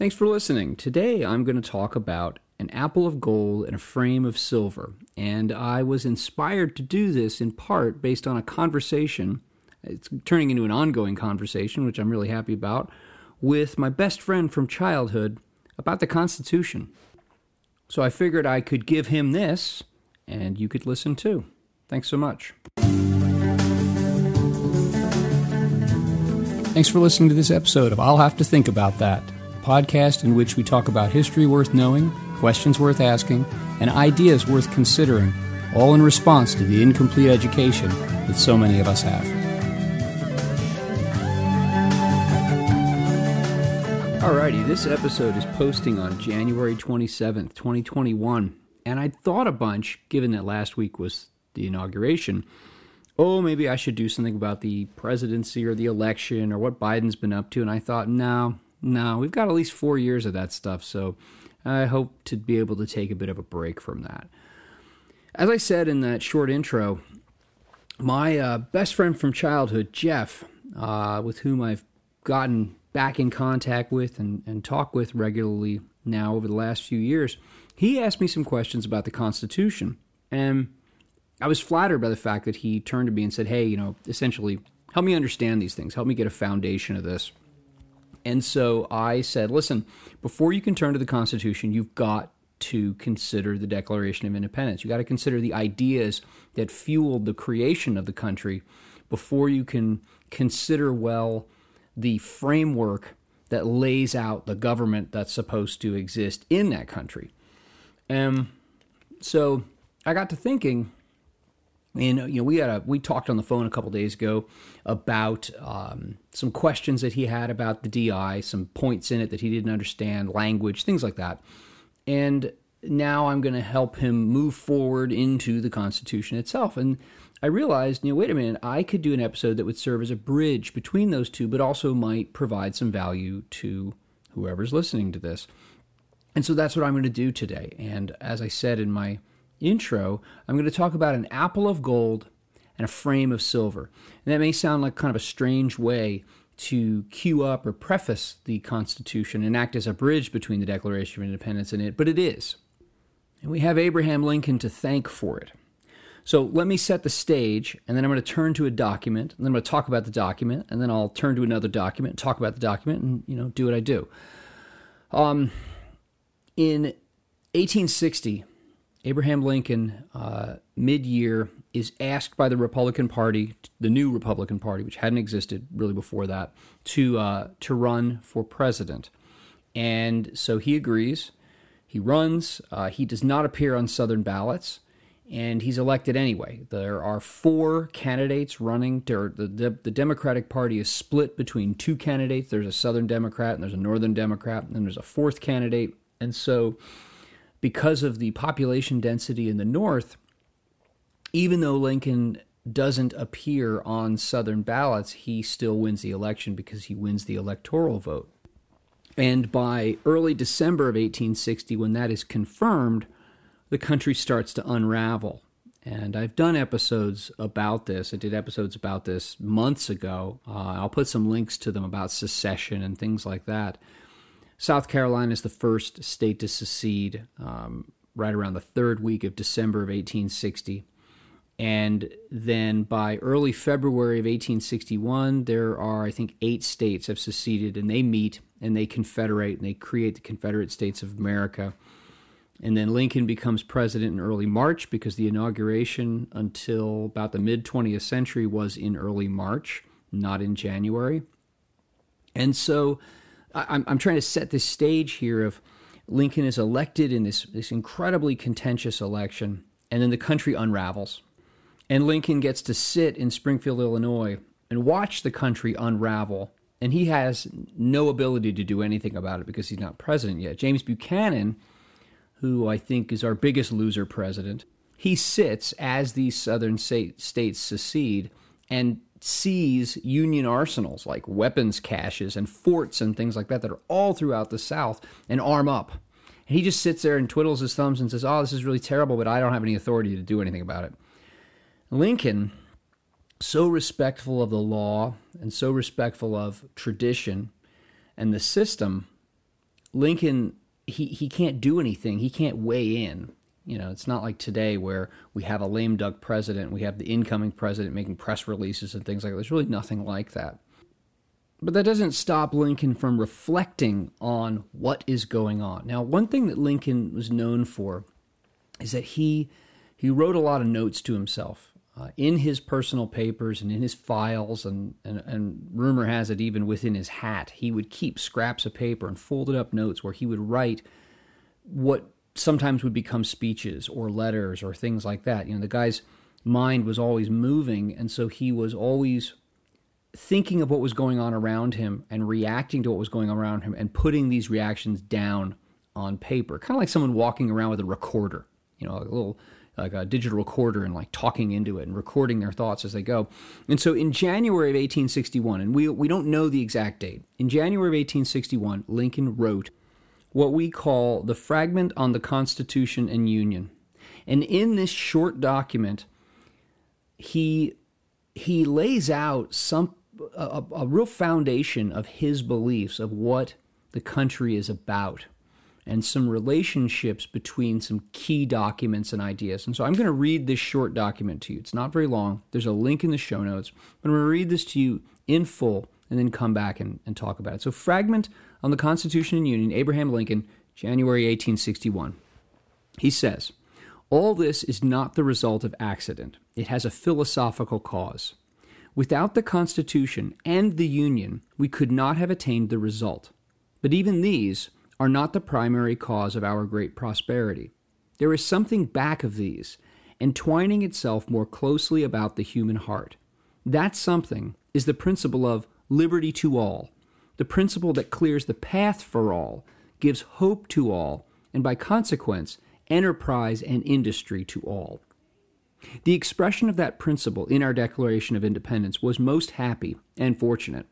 Thanks for listening. Today I'm going to talk about an apple of gold and a frame of silver. And I was inspired to do this in part based on a conversation. It's turning into an ongoing conversation, which I'm really happy about, with my best friend from childhood about the Constitution. So I figured I could give him this, and you could listen too. Thanks so much. Thanks for listening to this episode of I'll Have to Think About That podcast in which we talk about history worth knowing, questions worth asking, and ideas worth considering, all in response to the incomplete education that so many of us have. Alrighty, this episode is posting on January 27th, 2021. And I thought a bunch, given that last week was the inauguration. Oh, maybe I should do something about the presidency or the election or what Biden's been up to. And I thought, no, no, we've got at least four years of that stuff, so I hope to be able to take a bit of a break from that. As I said in that short intro, my uh, best friend from childhood, Jeff, uh, with whom I've gotten back in contact with and, and talk with regularly now over the last few years, he asked me some questions about the Constitution. And I was flattered by the fact that he turned to me and said, Hey, you know, essentially, help me understand these things, help me get a foundation of this. And so I said, listen, before you can turn to the Constitution, you've got to consider the Declaration of Independence. You've got to consider the ideas that fueled the creation of the country before you can consider well the framework that lays out the government that's supposed to exist in that country. And so I got to thinking and you know, we had a we talked on the phone a couple days ago about um, some questions that he had about the DI, some points in it that he didn't understand, language, things like that. And now I'm going to help him move forward into the Constitution itself. And I realized, you know, wait a minute, I could do an episode that would serve as a bridge between those two, but also might provide some value to whoever's listening to this. And so that's what I'm going to do today. And as I said in my intro, I'm going to talk about an apple of gold and a frame of silver. And that may sound like kind of a strange way to cue up or preface the Constitution and act as a bridge between the Declaration of Independence and it, but it is. And we have Abraham Lincoln to thank for it. So let me set the stage, and then I'm going to turn to a document, and then I'm going to talk about the document, and then I'll turn to another document, talk about the document, and you know do what I do. Um, in 1860, Abraham Lincoln, uh, mid year, is asked by the Republican Party, the new Republican Party, which hadn't existed really before that, to, uh, to run for president. And so he agrees. He runs. Uh, he does not appear on Southern ballots, and he's elected anyway. There are four candidates running. The, the, the Democratic Party is split between two candidates. There's a Southern Democrat, and there's a Northern Democrat, and there's a fourth candidate. And so because of the population density in the north, even though Lincoln doesn't appear on Southern ballots, he still wins the election because he wins the electoral vote. And by early December of 1860, when that is confirmed, the country starts to unravel. And I've done episodes about this. I did episodes about this months ago. Uh, I'll put some links to them about secession and things like that. South Carolina is the first state to secede um, right around the third week of December of 1860. And then by early February of 1861, there are, I think, eight states have seceded and they meet and they confederate and they create the Confederate States of America. And then Lincoln becomes president in early March because the inauguration until about the mid 20th century was in early March, not in January. And so I'm, I'm trying to set this stage here of Lincoln is elected in this, this incredibly contentious election, and then the country unravels. And Lincoln gets to sit in Springfield, Illinois, and watch the country unravel. And he has no ability to do anything about it because he's not president yet. James Buchanan, who I think is our biggest loser president, he sits as these southern states secede and sees Union arsenals like weapons caches and forts and things like that that are all throughout the South and arm up. And he just sits there and twiddles his thumbs and says, Oh, this is really terrible, but I don't have any authority to do anything about it. Lincoln, so respectful of the law and so respectful of tradition and the system, Lincoln he he can't do anything. He can't weigh in. You know, it's not like today where we have a lame duck president, we have the incoming president making press releases and things like that. There's really nothing like that. But that doesn't stop Lincoln from reflecting on what is going on. Now, one thing that Lincoln was known for is that he he wrote a lot of notes to himself uh, in his personal papers and in his files, and, and, and rumor has it even within his hat. He would keep scraps of paper and folded up notes where he would write what sometimes would become speeches or letters or things like that. You know, the guy's mind was always moving, and so he was always thinking of what was going on around him and reacting to what was going on around him and putting these reactions down on paper. Kind of like someone walking around with a recorder, you know, a little like a digital recorder and like talking into it and recording their thoughts as they go. And so in January of 1861, and we we don't know the exact date. In January of 1861, Lincoln wrote what we call the Fragment on the Constitution and Union. And in this short document, he he lays out some a, a, real foundation of his beliefs of what the country is about and some relationships between some key documents and ideas. And so I'm going to read this short document to you. It's not very long. There's a link in the show notes. But I'm going to read this to you in full and then come back and, and talk about it. So, Fragment on the Constitution and Union, Abraham Lincoln, January 1861. He says, All this is not the result of accident, it has a philosophical cause. Without the Constitution and the Union, we could not have attained the result. But even these are not the primary cause of our great prosperity. There is something back of these, entwining itself more closely about the human heart. That something is the principle of liberty to all, the principle that clears the path for all, gives hope to all, and by consequence, enterprise and industry to all. The expression of that principle in our Declaration of Independence was most happy and fortunate.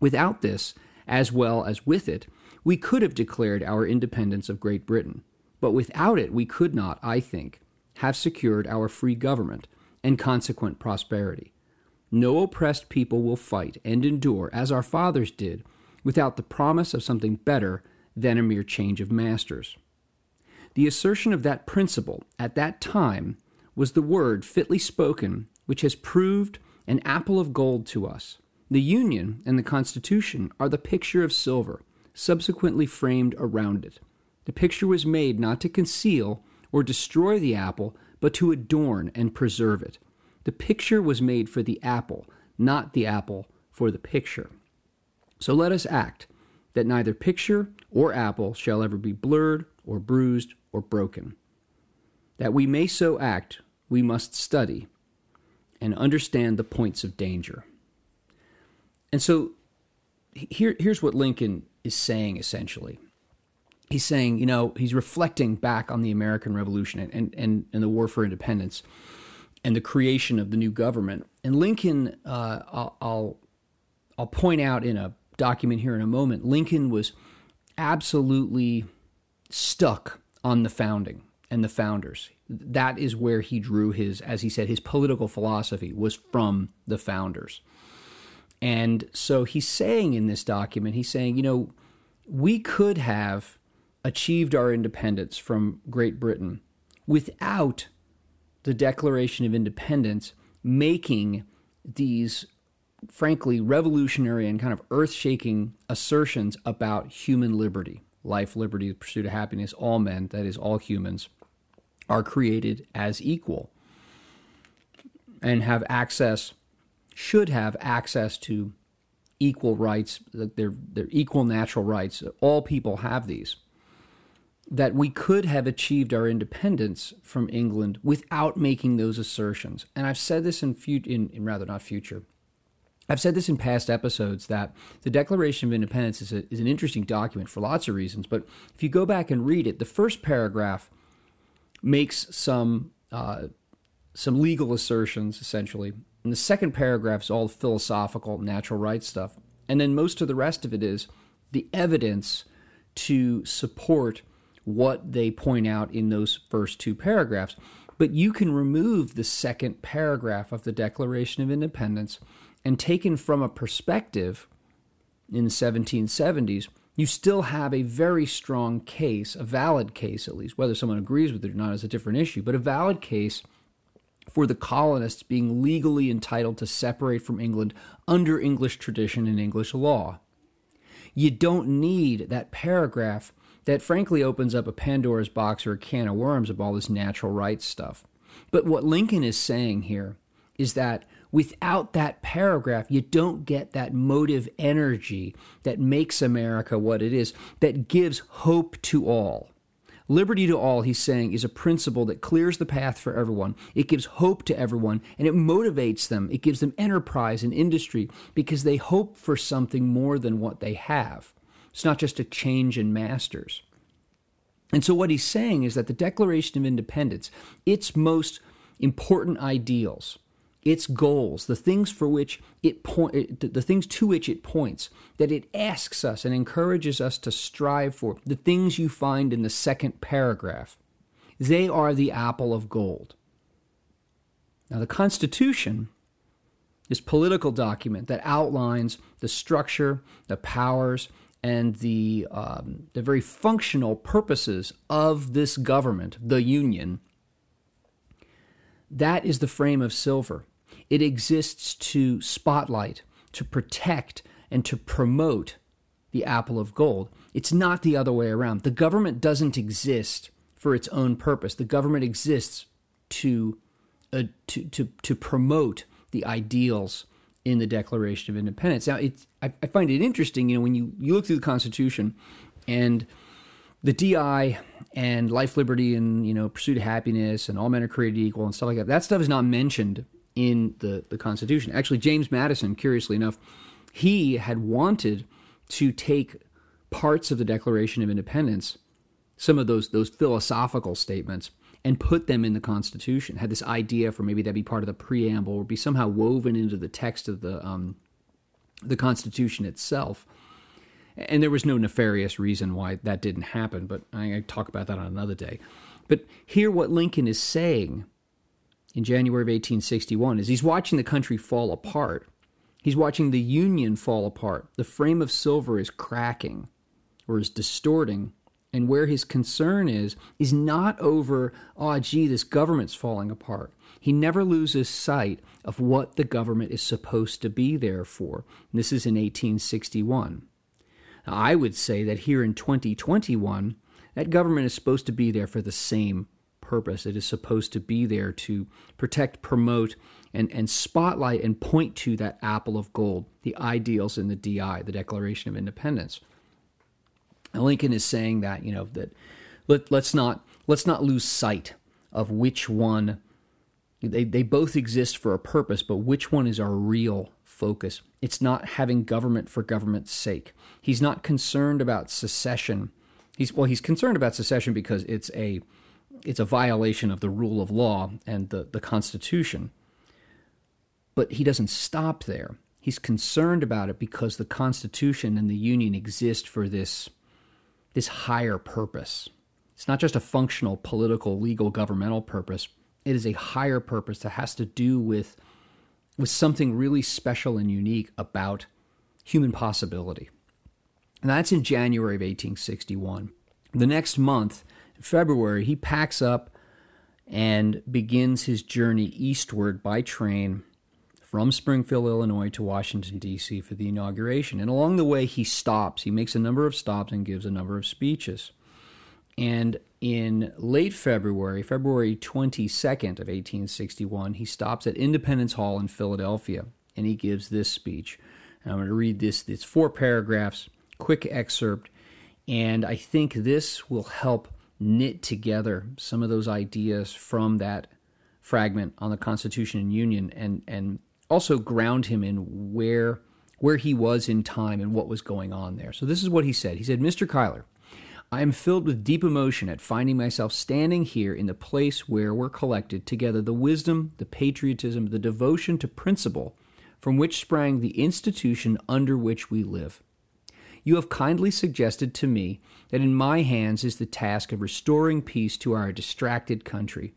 Without this, as well as with it, we could have declared our independence of Great Britain. But without it, we could not, I think, have secured our free government and consequent prosperity. No oppressed people will fight and endure, as our fathers did, without the promise of something better than a mere change of masters. The assertion of that principle at that time was the word fitly spoken which has proved an apple of gold to us. The Union and the Constitution are the picture of silver, subsequently framed around it. The picture was made not to conceal or destroy the apple, but to adorn and preserve it. The picture was made for the apple, not the apple for the picture. So let us act that neither picture or apple shall ever be blurred or bruised or broken. That we may so act, we must study and understand the points of danger. And so here, here's what Lincoln is saying essentially. He's saying, you know, he's reflecting back on the American Revolution and, and, and the war for independence and the creation of the new government. And Lincoln, uh, I'll, I'll, I'll point out in a document here in a moment, Lincoln was absolutely stuck on the founding and the founders. That is where he drew his, as he said, his political philosophy was from the founders. And so he's saying in this document, he's saying, you know, we could have achieved our independence from Great Britain without the Declaration of Independence making these, frankly, revolutionary and kind of earth shaking assertions about human liberty life, liberty, the pursuit of happiness, all men, that is, all humans are created as equal and have access, should have access to equal rights, they're, they're equal natural rights. All people have these. That we could have achieved our independence from England without making those assertions. And I've said this in, in, in rather not future. I've said this in past episodes that the Declaration of Independence is, a, is an interesting document for lots of reasons. But if you go back and read it, the first paragraph makes some uh, some legal assertions essentially, and the second paragraph is all philosophical, natural rights stuff, and then most of the rest of it is the evidence to support what they point out in those first two paragraphs. But you can remove the second paragraph of the Declaration of Independence and taken from a perspective in the 1770s you still have a very strong case, a valid case at least, whether someone agrees with it or not is a different issue, but a valid case for the colonists being legally entitled to separate from England under English tradition and English law. You don't need that paragraph that frankly opens up a Pandora's box or a can of worms of all this natural rights stuff. But what Lincoln is saying here is that without that paragraph, you don't get that motive energy that makes America what it is, that gives hope to all. Liberty to all, he's saying, is a principle that clears the path for everyone. It gives hope to everyone and it motivates them. It gives them enterprise and industry because they hope for something more than what they have. It's not just a change in masters. And so, what he's saying is that the Declaration of Independence, its most important ideals, its goals, the things for which it point, the things to which it points, that it asks us and encourages us to strive for, the things you find in the second paragraph, they are the apple of gold. Now, the Constitution, this political document that outlines the structure, the powers, and the um, the very functional purposes of this government, the Union, that is the frame of silver. It exists to spotlight, to protect, and to promote the apple of gold. It's not the other way around. The government doesn't exist for its own purpose. The government exists to uh, to, to to promote the ideals in the Declaration of Independence. Now, it's I, I find it interesting, you know, when you, you look through the Constitution and the DI and life, liberty, and you know, pursuit of happiness, and all men are created equal, and stuff like that. That stuff is not mentioned in the the Constitution. Actually, James Madison, curiously enough, he had wanted to take parts of the Declaration of Independence, some of those those philosophical statements, and put them in the Constitution. Had this idea for maybe that'd be part of the preamble or be somehow woven into the text of the um, the Constitution itself. And there was no nefarious reason why that didn't happen, but I, I talk about that on another day. But here, what Lincoln is saying in January of 1861 is he's watching the country fall apart. He's watching the Union fall apart. The frame of silver is cracking or is distorting and where his concern is, is not over, oh, gee, this government's falling apart. He never loses sight of what the government is supposed to be there for. And this is in 1861. Now, I would say that here in 2021, that government is supposed to be there for the same purpose. It is supposed to be there to protect, promote, and, and spotlight and point to that apple of gold, the ideals in the DI, the Declaration of Independence. Lincoln is saying that you know that let, let's not let's not lose sight of which one they, they both exist for a purpose, but which one is our real focus? It's not having government for government's sake. He's not concerned about secession. He's well, he's concerned about secession because it's a it's a violation of the rule of law and the, the Constitution. But he doesn't stop there. He's concerned about it because the Constitution and the Union exist for this this higher purpose. It's not just a functional, political, legal, governmental purpose. It is a higher purpose that has to do with, with something really special and unique about human possibility. And that's in January of 1861. The next month, February, he packs up and begins his journey eastward by train from Springfield, Illinois to Washington, D.C. for the inauguration. And along the way, he stops. He makes a number of stops and gives a number of speeches. And in late February, February 22nd of 1861, he stops at Independence Hall in Philadelphia and he gives this speech. And I'm going to read this. It's four paragraphs, quick excerpt, and I think this will help knit together some of those ideas from that fragment on the Constitution and Union and and also ground him in where where he was in time and what was going on there. So this is what he said. He said, "Mr. Cuyler, I am filled with deep emotion at finding myself standing here in the place where were collected together the wisdom, the patriotism, the devotion to principle from which sprang the institution under which we live. You have kindly suggested to me that in my hands is the task of restoring peace to our distracted country.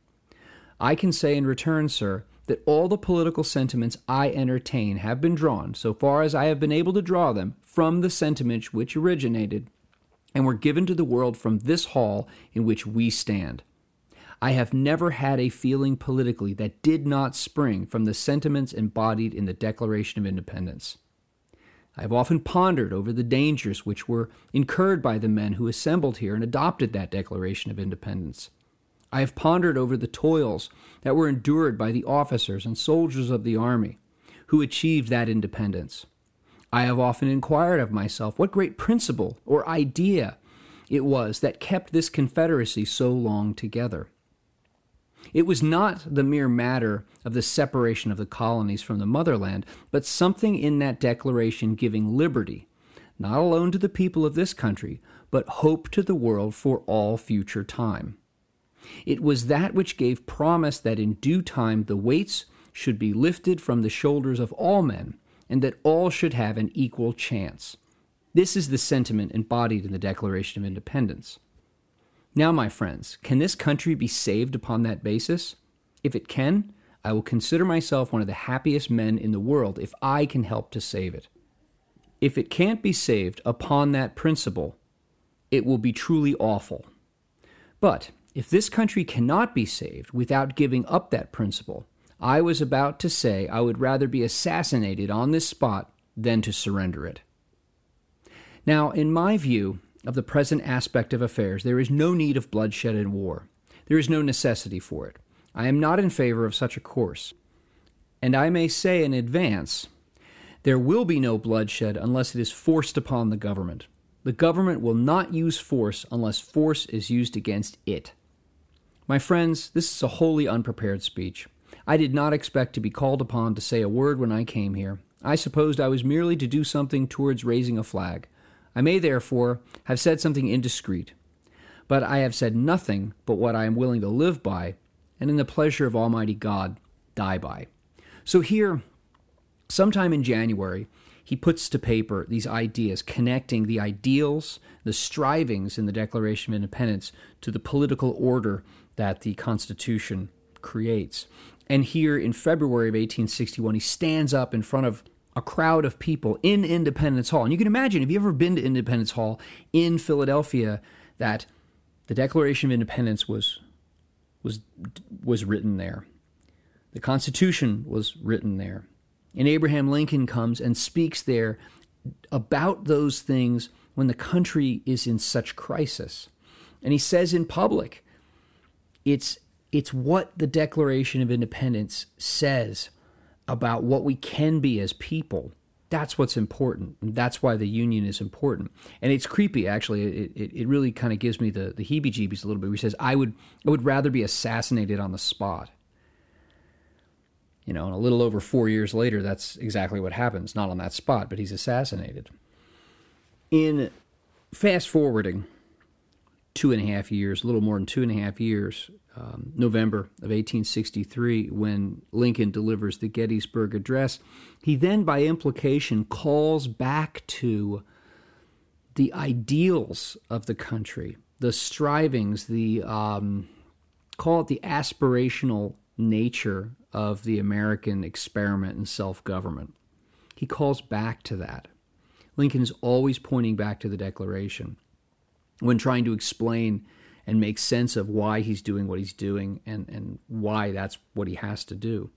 I can say in return, sir, that all the political sentiments I entertain have been drawn, so far as I have been able to draw them, from the sentiments which originated and were given to the world from this hall in which we stand. I have never had a feeling politically that did not spring from the sentiments embodied in the Declaration of Independence. I have often pondered over the dangers which were incurred by the men who assembled here and adopted that Declaration of Independence. I have pondered over the toils that were endured by the officers and soldiers of the army who achieved that independence. I have often inquired of myself what great principle or idea it was that kept this Confederacy so long together. It was not the mere matter of the separation of the colonies from the motherland, but something in that declaration giving liberty, not alone to the people of this country, but hope to the world for all future time. It was that which gave promise that in due time the weights should be lifted from the shoulders of all men, and that all should have an equal chance. This is the sentiment embodied in the Declaration of Independence. Now, my friends, can this country be saved upon that basis? If it can, I will consider myself one of the happiest men in the world if I can help to save it. If it can't be saved upon that principle, it will be truly awful. But if this country cannot be saved without giving up that principle, I was about to say I would rather be assassinated on this spot than to surrender it. Now, in my view, of the present aspect of affairs, there is no need of bloodshed and war. There is no necessity for it. I am not in favor of such a course. And I may say in advance, there will be no bloodshed unless it is forced upon the government. The government will not use force unless force is used against it. My friends, this is a wholly unprepared speech. I did not expect to be called upon to say a word when I came here. I supposed I was merely to do something towards raising a flag. I may therefore have said something indiscreet, but I have said nothing but what I am willing to live by, and in the pleasure of Almighty God, die by. So here, sometime in January, he puts to paper these ideas connecting the ideals, the strivings in the Declaration of Independence to the political order that the Constitution creates. And here in February of 1861, he stands up in front of a crowd of people in Independence Hall. And you can imagine, if you've ever been to Independence Hall in Philadelphia, that the Declaration of Independence was, was, was written there. The Constitution was written there. And Abraham Lincoln comes and speaks there about those things when the country is in such crisis. And he says in public, it's, it's what the Declaration of Independence says about what we can be as people. That's what's important. That's why the union is important. And it's creepy, actually. It, it, it really kind of gives me the, the heebie jeebies a little bit. Where he says, I would, I would rather be assassinated on the spot. You know, and a little over four years later, that's exactly what happens. Not on that spot, but he's assassinated. In fast forwarding two and a half years, a little more than two and a half years, um, November of 1863 when Lincoln delivers the Gettysburg Address. He then, by implication, calls back to the ideals of the country, the strivings, the um, call it the aspirational nature of the American experiment in self government. He calls back to that. Lincoln is always pointing back to the Declaration when trying to explain and make sense of why he's doing what he's doing and, and why that's what he has to do.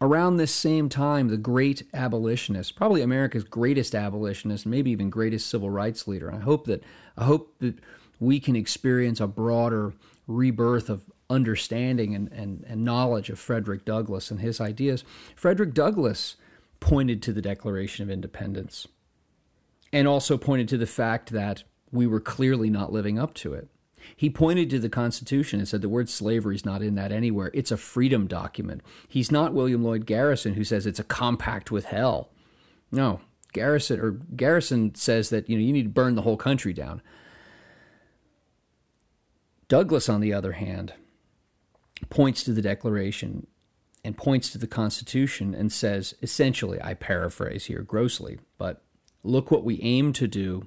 Around this same time, the great abolitionist, probably America's greatest abolitionist, maybe even greatest civil rights leader. I hope that I hope that we can experience a broader rebirth of understanding and, and, and knowledge of Frederick Douglass and his ideas. Frederick Douglass pointed to the Declaration of Independence and also pointed to the fact that we were clearly not living up to it. He pointed to the Constitution and said the word slavery is not in that anywhere. It's a freedom document. He's not William Lloyd Garrison who says it's a compact with hell. No, Garrison or Garrison says that you know you need to burn the whole country down. Douglass, on the other hand, points to the Declaration and points to the Constitution and says, essentially, I paraphrase here grossly, but look what we aim to do,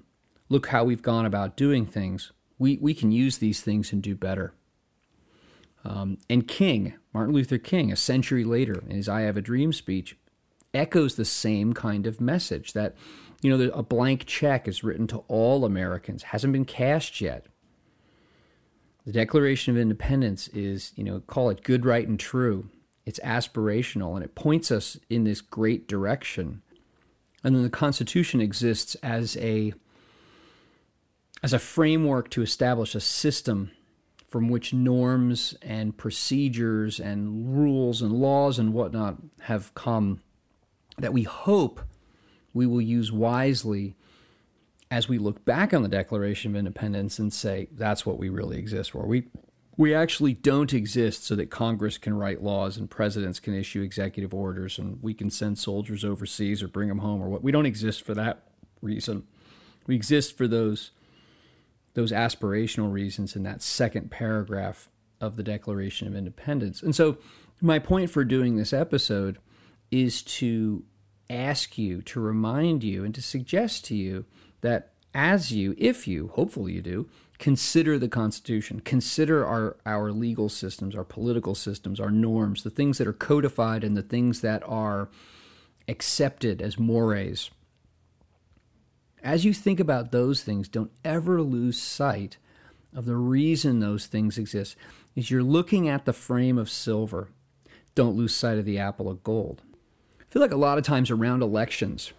look how we've gone about doing things we, we can use these things and do better. Um, and King, Martin Luther King, a century later, in his I Have a Dream speech, echoes the same kind of message that You know, a blank check is written to all Americans, hasn't been cashed yet. The Declaration of Independence is, you know, call it good, right, and true. It's aspirational and it points us in this great direction. And then the Constitution exists as a as a framework to establish a system from which norms and procedures and rules and laws and whatnot have come that we hope we will use wisely as we look back on the Declaration of Independence and say that's what we really exist for. We we actually don't exist so that Congress can write laws and presidents can issue executive orders and we can send soldiers overseas or bring them home or what. We don't exist for that reason. We exist for those those aspirational reasons in that second paragraph of the Declaration of Independence. And so my point for doing this episode is to ask you, to remind you and to suggest to you that as you, if you, hopefully you do, consider the Constitution, consider our, our legal systems, our political systems, our norms, the things that are codified and the things that are accepted as mores. As you think about those things, don't ever lose sight of the reason those things exist. Is you're looking at the frame of silver. Don't lose sight of the apple of gold. I feel like a lot of times around elections,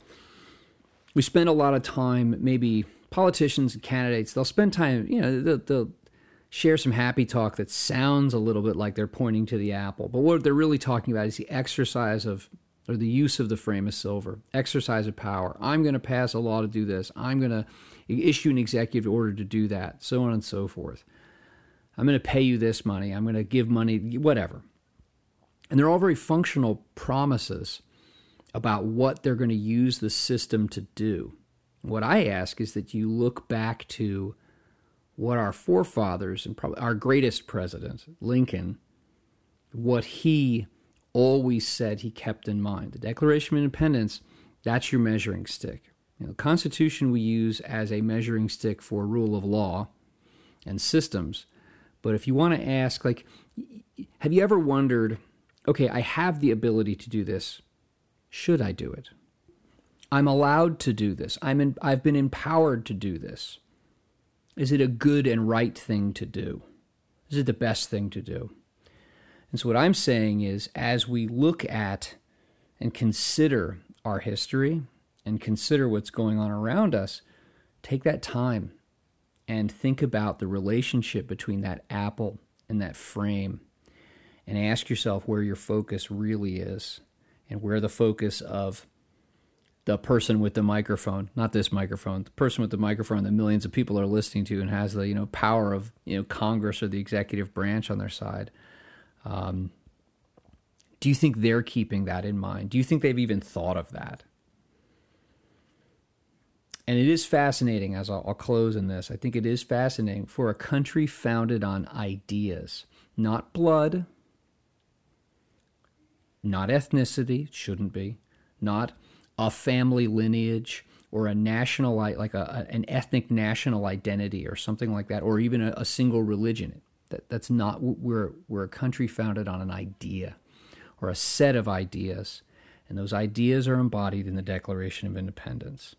we spend a lot of time, maybe politicians and candidates, they'll spend time, you know, they'll, they'll, share some happy talk that sounds a little bit like they're pointing to the apple. But what they're really talking about is the exercise of, or the use of the frame of silver, exercise of power. I'm going to pass a law to do this. I'm going to issue an executive order to do that, so on and so forth. I'm going to pay you this money. I'm going to give money, whatever. And they're all very functional promises about what they're going to use the system to do. What I ask is that you look back to what our forefathers and probably our greatest president, Lincoln, what he always said he kept in mind. The Declaration of Independence, that's your measuring stick. You know, the Constitution we use as a measuring stick for rule of law and systems. But if you want to ask, like, have you ever wondered, okay, I have the ability to do this. Should I do it? I'm allowed to do this. I'm in, I've been empowered to do this. Is it a good and right thing to do? Is it the best thing to do? And so, what I'm saying is, as we look at and consider our history and consider what's going on around us, take that time and think about the relationship between that apple and that frame and ask yourself where your focus really is and where the focus of the person with the microphone, not this microphone, the person with the microphone that millions of people are listening to and has the you know power of you know Congress or the executive branch on their side. Um, do you think they're keeping that in mind? Do you think they've even thought of that? And it is fascinating, as I'll, I'll close in this. I think it is fascinating for a country founded on ideas, not blood, not ethnicity, shouldn't be, not a family lineage or a national like a, an ethnic national identity or something like that, or even a, a single religion. That that's not we're we're a country founded on an idea or a set of ideas, and those ideas are embodied in the Declaration of Independence.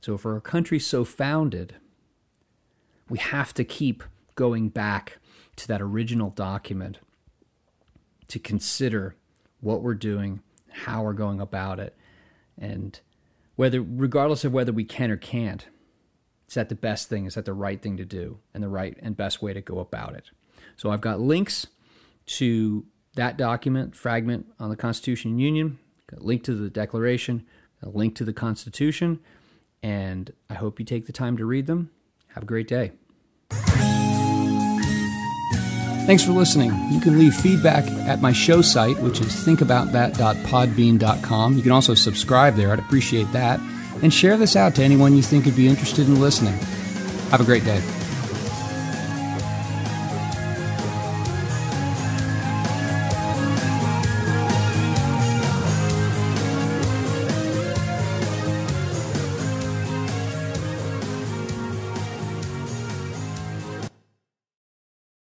So for a country so founded, we have to keep going back to that original document to consider what we're doing, how we're going about it, and whether, regardless of whether we can or can't, is that the best thing? Is that the right thing to do and the right and best way to go about it? So I've got links to that document, fragment on the Constitution and Union, a link to the Declaration, a link to the Constitution, and I hope you take the time to read them. Have a great day. Thanks for listening. You can leave feedback at my show site, which is thinkaboutthat.podbean.com. You can also subscribe there. I'd appreciate that. And share this out to anyone you think would be interested in listening. Have a great day.